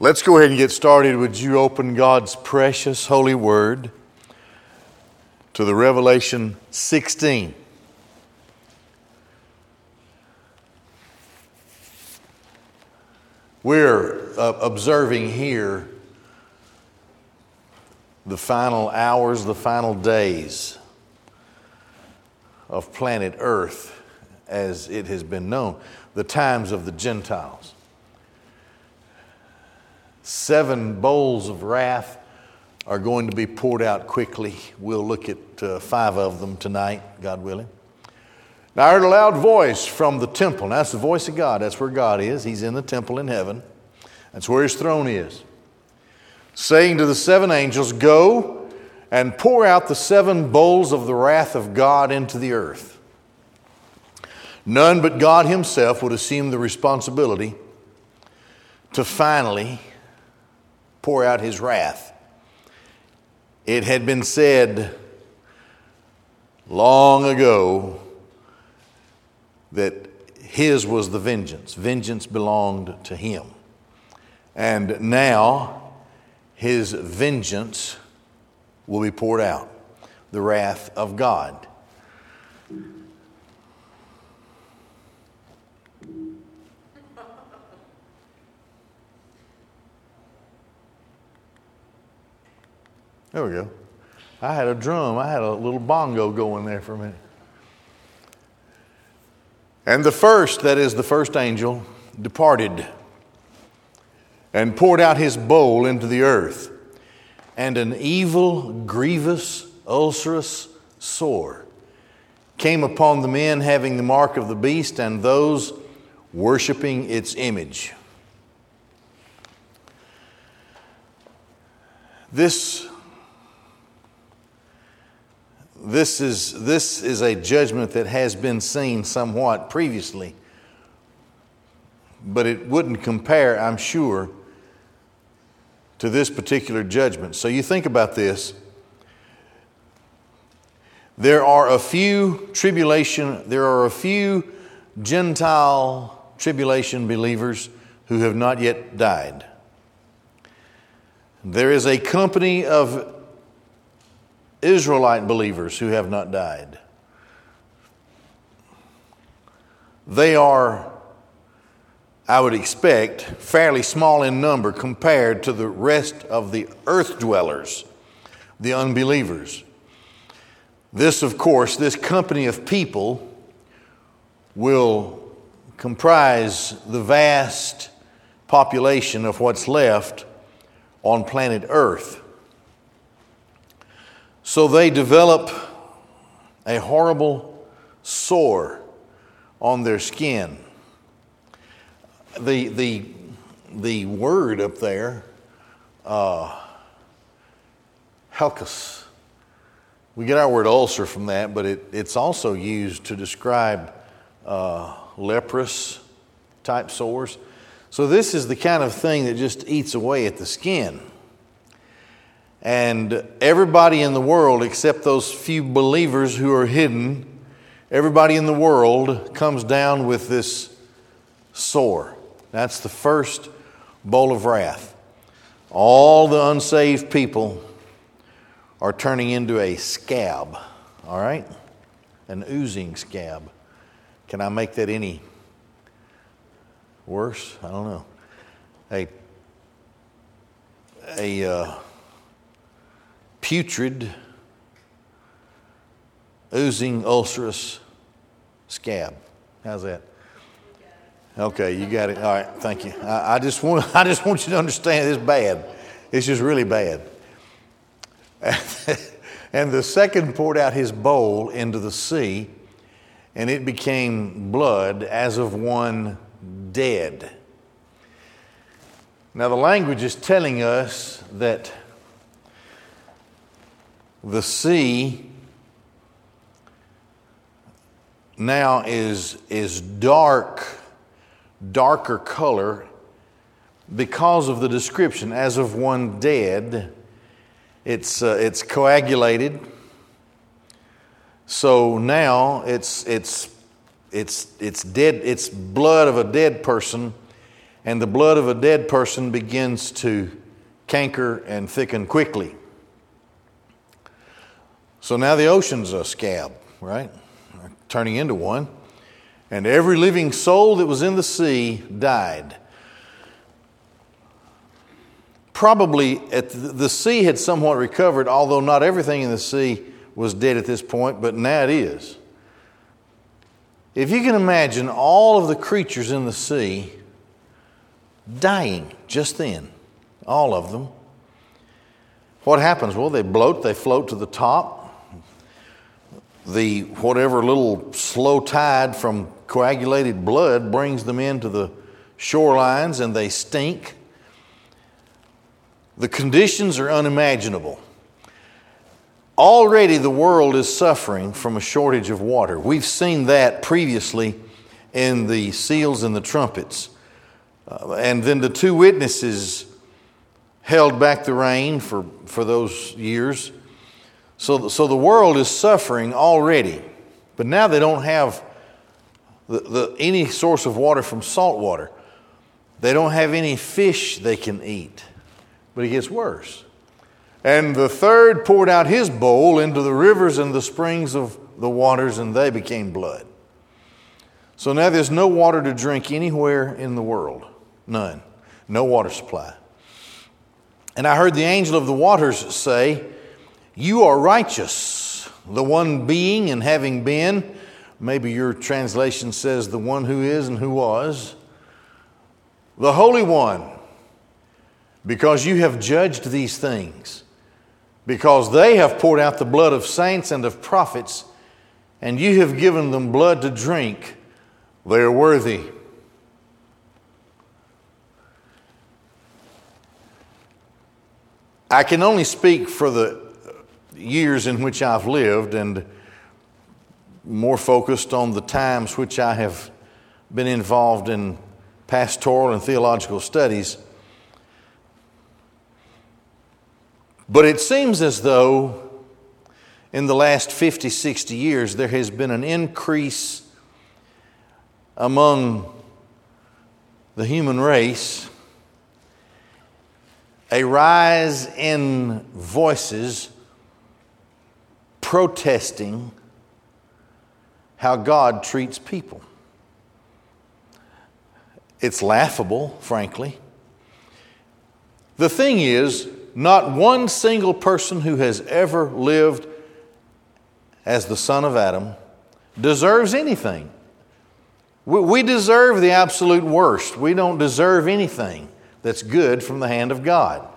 Let's go ahead and get started. Would you open God's precious holy word to the Revelation 16? We're uh, observing here the final hours, the final days of planet Earth as it has been known, the times of the Gentiles seven bowls of wrath are going to be poured out quickly. We'll look at uh, five of them tonight, God willing. Now, I heard a loud voice from the temple. Now, that's the voice of God. That's where God is. He's in the temple in heaven. That's where his throne is. Saying to the seven angels, Go and pour out the seven bowls of the wrath of God into the earth. None but God himself would assume the responsibility to finally pour out his wrath. It had been said long ago that his was the vengeance, vengeance belonged to him. And now his vengeance will be poured out, the wrath of God. There we go. I had a drum, I had a little bongo going there for a minute. And the first, that is the first angel, departed and poured out his bowl into the earth. And an evil, grievous, ulcerous sore came upon the men having the mark of the beast and those worshiping its image. This this is, this is a judgment that has been seen somewhat previously, but it wouldn't compare, I'm sure, to this particular judgment. So you think about this. There are a few tribulation, there are a few Gentile tribulation believers who have not yet died. There is a company of Israelite believers who have not died. They are, I would expect, fairly small in number compared to the rest of the earth dwellers, the unbelievers. This, of course, this company of people will comprise the vast population of what's left on planet Earth. So they develop a horrible sore on their skin. The, the, the word up there, uh, we get our word ulcer from that, but it, it's also used to describe uh, leprous type sores. So, this is the kind of thing that just eats away at the skin. And everybody in the world, except those few believers who are hidden, everybody in the world comes down with this sore. That's the first bowl of wrath. All the unsaved people are turning into a scab, all right? An oozing scab. Can I make that any worse? I don't know. A, a, uh, putrid, oozing, ulcerous scab. How's that? Okay, you got it. All right, thank you. I, I, just want, I just want you to understand it's bad. It's just really bad. and the second poured out his bowl into the sea, and it became blood as of one dead. Now, the language is telling us that the sea now is, is dark, darker color because of the description, as of one dead. It's, uh, it's coagulated. So now it's, it's, it's, it's dead, it's blood of a dead person, and the blood of a dead person begins to canker and thicken quickly. So now the ocean's a scab, right? Turning into one. And every living soul that was in the sea died. Probably the, the sea had somewhat recovered, although not everything in the sea was dead at this point, but now it is. If you can imagine all of the creatures in the sea dying just then, all of them, what happens? Well, they bloat, they float to the top. The whatever little slow tide from coagulated blood brings them into the shorelines and they stink. The conditions are unimaginable. Already the world is suffering from a shortage of water. We've seen that previously in the seals and the trumpets. Uh, and then the two witnesses held back the rain for, for those years. So, so the world is suffering already. But now they don't have the, the, any source of water from salt water. They don't have any fish they can eat. But it gets worse. And the third poured out his bowl into the rivers and the springs of the waters, and they became blood. So now there's no water to drink anywhere in the world. None. No water supply. And I heard the angel of the waters say, You are righteous, the one being and having been. Maybe your translation says, The one who is and who was. The Holy One, because you have judged these things because they have poured out the blood of saints and of prophets, and you have given them blood to drink. They are worthy. I can only speak for the years in which I've lived and more focused on the times which I have been involved in pastoral and theological studies. But it seems as though in the last 50, 60 years there has been an increase among the human race, a rise in voices protesting how God treats people. It's laughable, frankly. The thing is, not one single person who has ever lived as the son of Adam deserves anything. We deserve the absolute worst. We don't deserve anything that's good from the hand of God.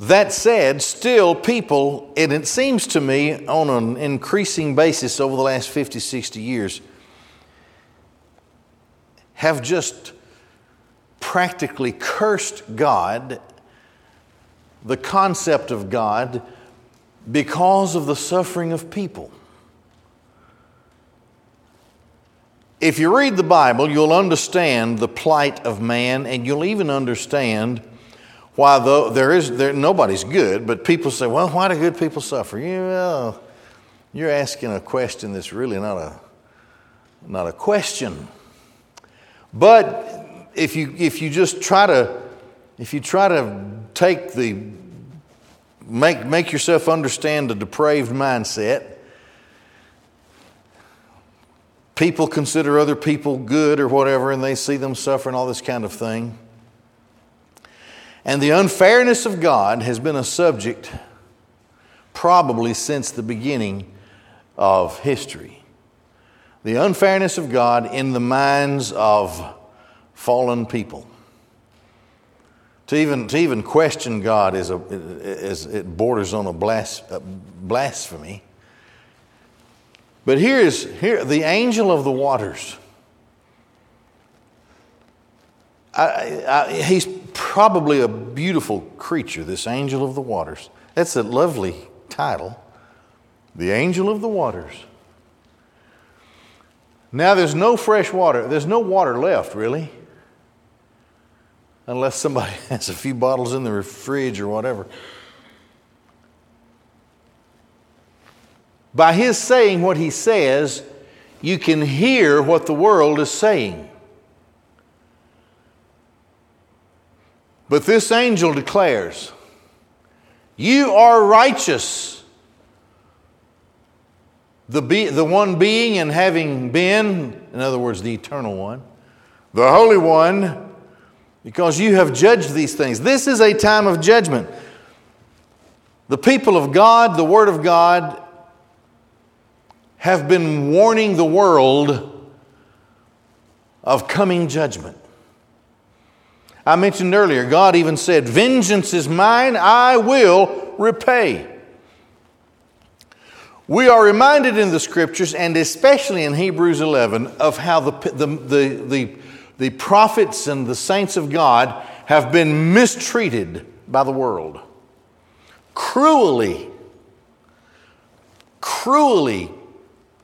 That said, still people, and it seems to me on an increasing basis over the last 50, 60 years, have just practically cursed God, the concept of God, because of the suffering of people. If you read the Bible, you'll understand the plight of man, and you'll even understand why though there is there, nobody's good, but people say, "Well, why do good people suffer?" You, well, you're asking a question that's really not a not a question. But if you, if you just try to, if you try to take the, make, make yourself understand a depraved mindset, people consider other people good or whatever and they see them suffering all this kind of thing. And the unfairness of God has been a subject probably since the beginning of history. The unfairness of God in the minds of fallen people. To even, to even question God is, a, is it borders on a blas, blasphemy. But here is here the angel of the waters. I, I, he's probably a beautiful creature, this angel of the waters. That's a lovely title. The angel of the waters. Now there's no fresh water. There's no water left, really unless somebody has a few bottles in the fridge or whatever. By his saying what he says, you can hear what the world is saying. But this angel declares, You are righteous. The, be, the one being and having been, in other words, the eternal one, the Holy One, because you have judged these things. This is a time of judgment. The people of God, the Word of God, have been warning the world of coming judgment. I mentioned earlier, God even said, Vengeance is mine, I will repay. We are reminded in the scriptures, and especially in Hebrews 11, of how the, the, the, the, the prophets and the saints of God have been mistreated by the world. Cruelly, cruelly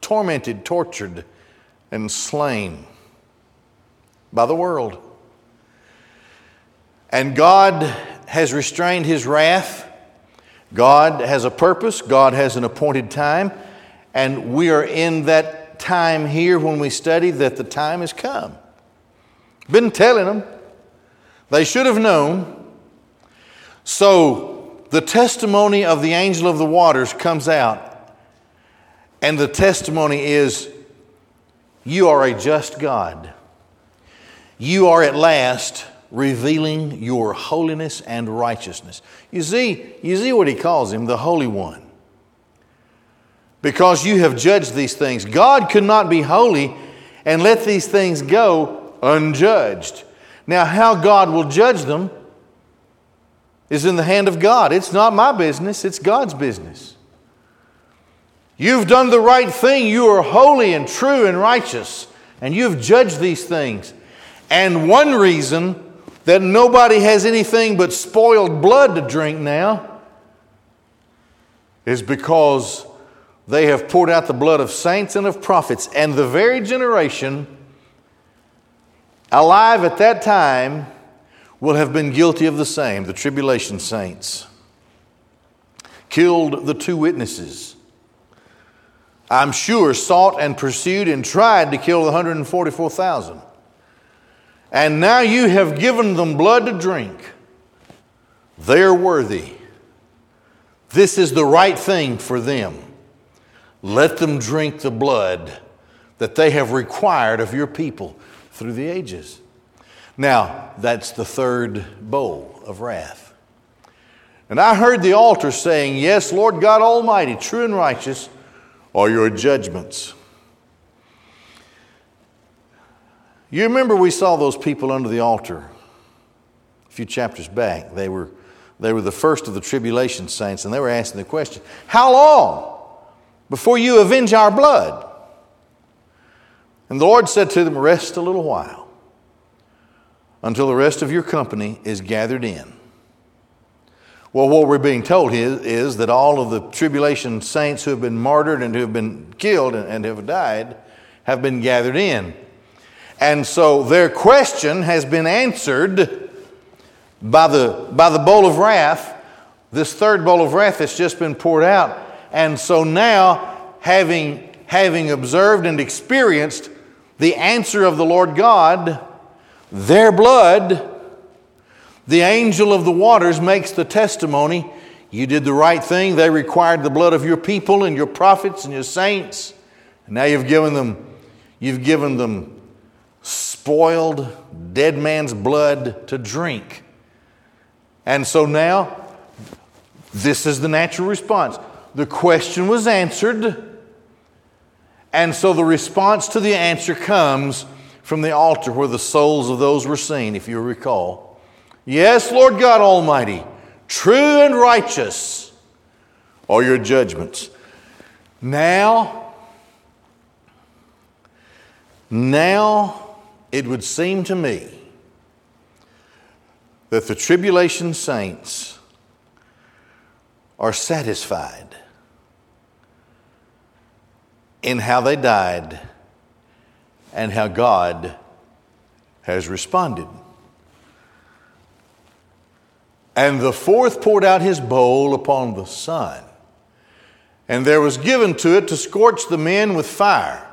tormented, tortured, and slain by the world. And God has restrained his wrath. God has a purpose, God has an appointed time, and we are in that time here when we study that the time has come. Been telling them. They should have known. So the testimony of the angel of the waters comes out, and the testimony is You are a just God. You are at last revealing your holiness and righteousness. You see, you see what he calls him, the Holy One. Because you have judged these things. God could not be holy and let these things go unjudged. Now, how God will judge them is in the hand of God. It's not my business, it's God's business. You've done the right thing. You are holy and true and righteous, and you've judged these things. And one reason that nobody has anything but spoiled blood to drink now is because they have poured out the blood of saints and of prophets, and the very generation alive at that time will have been guilty of the same, the tribulation saints. Killed the two witnesses. I'm sure sought and pursued and tried to kill the 144,000 and now you have given them blood to drink. They're worthy. This is the right thing for them. Let them drink the blood that they have required of your people through the ages. Now, that's the third bowl of wrath. And I heard the altar saying, Yes, Lord God Almighty, true and righteous are your judgments. You remember we saw those people under the altar a few chapters back. They were, they were the first of the tribulation saints, and they were asking the question How long before you avenge our blood? And the Lord said to them, Rest a little while until the rest of your company is gathered in. Well, what we're being told is, is that all of the tribulation saints who have been martyred and who have been killed and, and have died have been gathered in. And so their question has been answered by the, by the bowl of wrath. This third bowl of wrath has just been poured out. And so now, having, having observed and experienced the answer of the Lord God, their blood, the angel of the waters makes the testimony you did the right thing. They required the blood of your people and your prophets and your saints. And now you've given them, you've given them spoiled dead man's blood to drink. And so now, this is the natural response. The question was answered, and so the response to the answer comes from the altar where the souls of those were seen, if you recall. Yes, Lord God Almighty, true and righteous are your judgments. Now, now, it would seem to me that the tribulation saints are satisfied in how they died and how God has responded. And the fourth poured out his bowl upon the sun, and there was given to it to scorch the men with fire.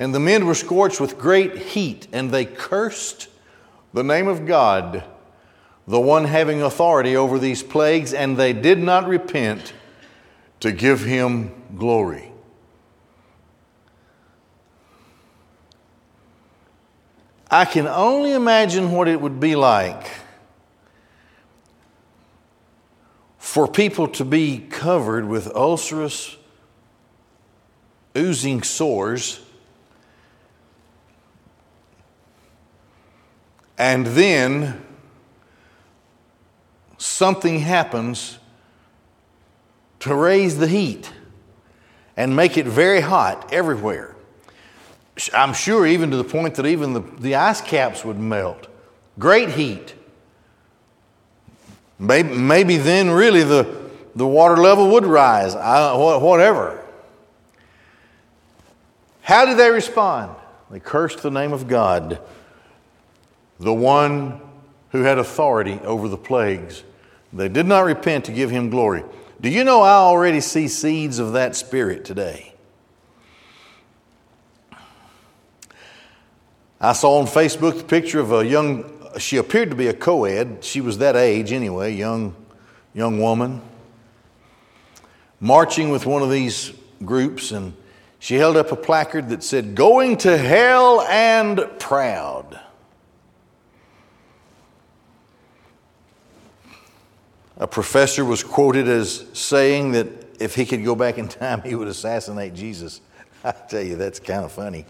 And the men were scorched with great heat, and they cursed the name of God, the one having authority over these plagues, and they did not repent to give him glory. I can only imagine what it would be like for people to be covered with ulcerous, oozing sores, and then something happens to raise the heat and make it very hot everywhere. I'm sure, even to the point that even the, the ice caps would melt. Great heat. Maybe, maybe then, really, the, the water level would rise, I, whatever. How did they respond? They cursed the name of God, the one who had authority over the plagues. They did not repent to give him glory. Do you know I already see seeds of that spirit today? I saw on Facebook the picture of a young, she appeared to be a co ed. She was that age anyway, young, young woman, marching with one of these groups, and she held up a placard that said, Going to hell and proud. A professor was quoted as saying that if he could go back in time, he would assassinate Jesus. I tell you, that's kind of funny.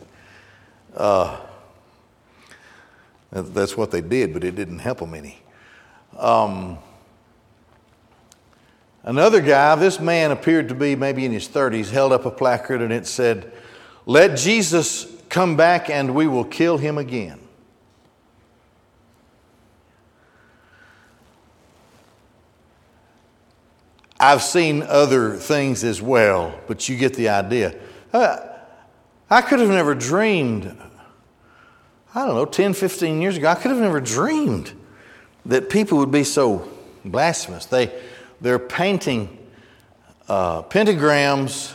Uh, that's what they did, but it didn't help them any. Um, another guy, this man appeared to be maybe in his 30s, held up a placard and it said, Let Jesus come back and we will kill him again. I've seen other things as well, but you get the idea. Uh, I could have never dreamed I don't know, 10, 15 years ago, I could have never dreamed that people would be so blasphemous. They, they're painting uh, pentagrams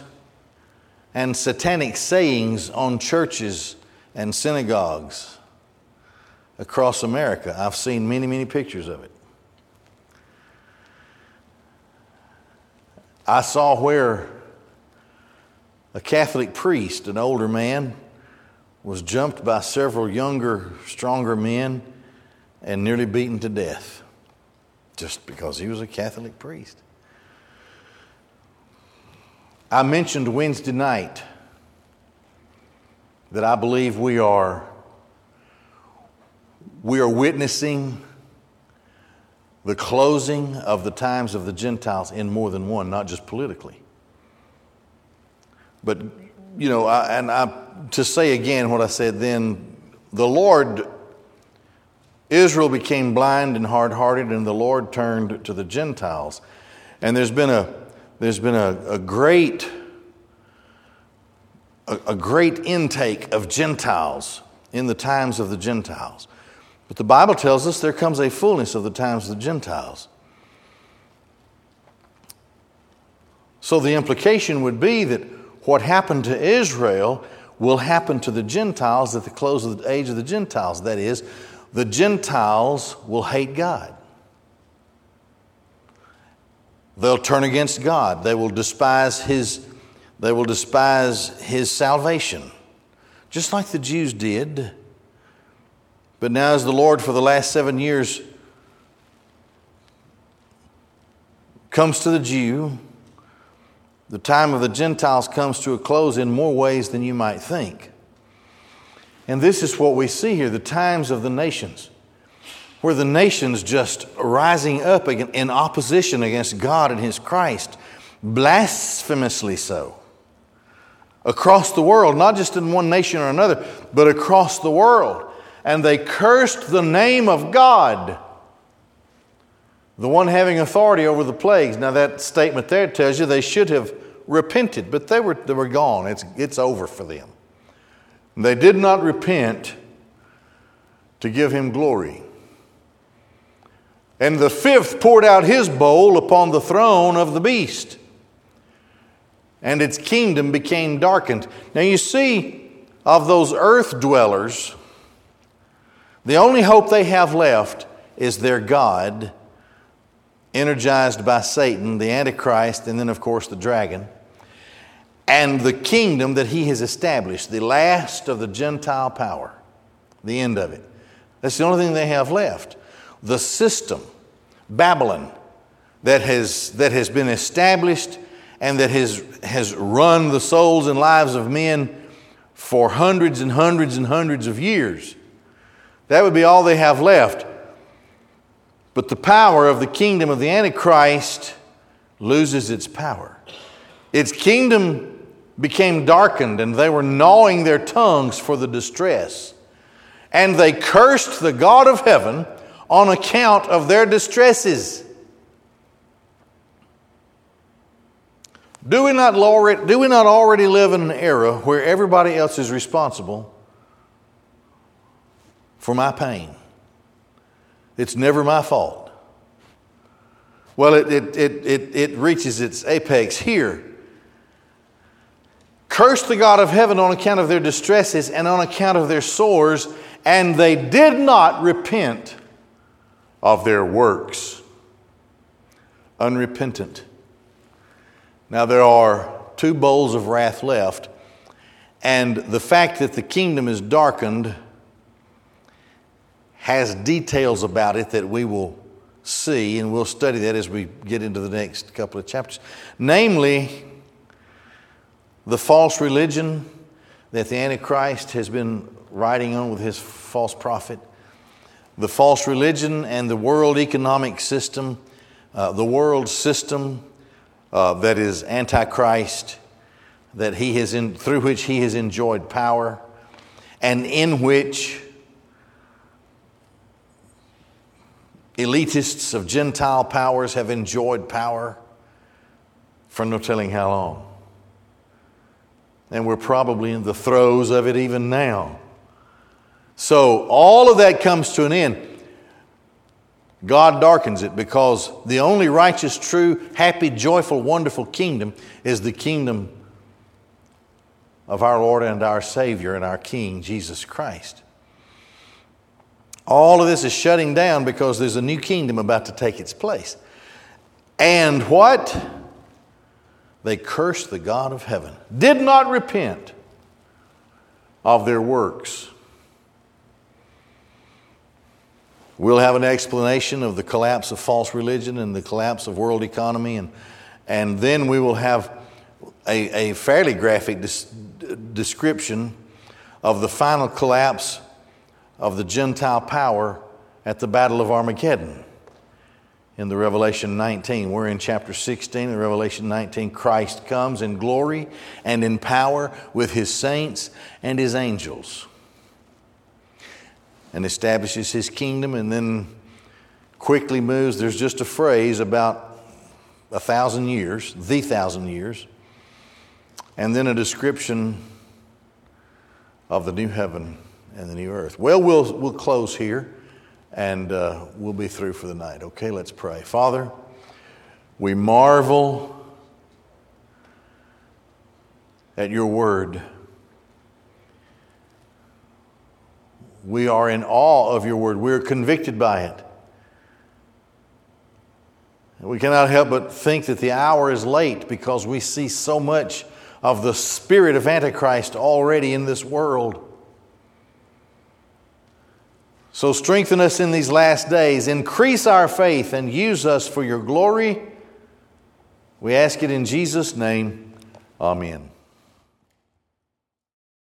and satanic sayings on churches and synagogues across America. I've seen many, many pictures of it. I saw where a Catholic priest, an older man, was jumped by several younger, stronger men and nearly beaten to death just because he was a Catholic priest. I mentioned Wednesday night that I believe we are we are witnessing the closing of the times of the Gentiles in more than one, not just politically. But you know, I, and I to say again what I said then, the Lord, Israel became blind and hard hearted, and the Lord turned to the Gentiles. And there's been a, there's been a, a great, a, a great intake of Gentiles in the times of the Gentiles. But the Bible tells us there comes a fullness of the times of the Gentiles. So the implication would be that what happened to Israel will happen to the Gentiles at the close of the age of the Gentiles. That is, the Gentiles will hate God. They'll turn against God. They will despise his, they will despise his salvation. Just like the Jews did. But now, as the Lord for the last seven years comes to the Jew, the time of the Gentiles comes to a close in more ways than you might think. And this is what we see here the times of the nations, where the nations just rising up in opposition against God and His Christ, blasphemously so. Across the world, not just in one nation or another, but across the world. And they cursed the name of God the one having authority over the plagues. Now, that statement there tells you they should have repented, but they were, they were gone. It's, it's over for them. They did not repent to give him glory. And the fifth poured out his bowl upon the throne of the beast, and its kingdom became darkened. Now, you see, of those earth dwellers, the only hope they have left is their God, energized by Satan, the Antichrist, and then, of course, the dragon, and the kingdom that he has established, the last of the Gentile power, the end of it. That's the only thing they have left. The system, Babylon, that has, that has been established and that has, has run the souls and lives of men for hundreds and hundreds and hundreds of years. That would be all they have left. But the power of the kingdom of the Antichrist loses its power. Its kingdom became darkened, and they were gnawing their tongues for the distress. And they cursed the God of heaven on account of their distresses. Do we, not do we not already live in an era where everybody else is responsible for my pain? It's never my fault. Well, it, it, it, it, it reaches its apex here. Curse the God of heaven on account of their distresses and on account of their sores, and they did not repent of their works. Unrepentant. Now, there are two bowls of wrath left, and the fact that the kingdom is darkened has details about it that we will see, and we'll study that as we get into the next couple of chapters. Namely, the false religion that the Antichrist has been riding on with his false prophet, the false religion and the world economic system, uh, the world system uh, that is antichrist, that he has in, through which he has enjoyed power, and in which elitists of Gentile powers have enjoyed power for no telling how long. And we're probably in the throes of it even now. So all of that comes to an end. God darkens it because the only righteous, true, happy, joyful, wonderful kingdom is the kingdom of our Lord and our Savior and our King, Jesus Christ. All of this is shutting down because there's a new kingdom about to take its place. And what? They cursed the God of heaven, did not repent of their works We'll have an explanation of the collapse of false religion and the collapse of world economy, and, and then we will have a, a fairly graphic des- description of the final collapse of the Gentile power at the Battle of Armageddon in the Revelation 19. We're in chapter 16 in Revelation 19. Christ comes in glory and in power with his saints and his angels and establishes his kingdom and then quickly moves. There's just a phrase about a thousand years, the thousand years, and then a description of the new heaven and the new earth. Well, we'll, we'll close here and uh, we'll be through for the night. Okay, let's pray. Father, we marvel at your word. We are in awe of your word. We're convicted by it. We cannot help but think that the hour is late because we see so much of the spirit of Antichrist already in this world. So strengthen us in these last days, increase our faith, and use us for your glory. We ask it in Jesus' name. Amen.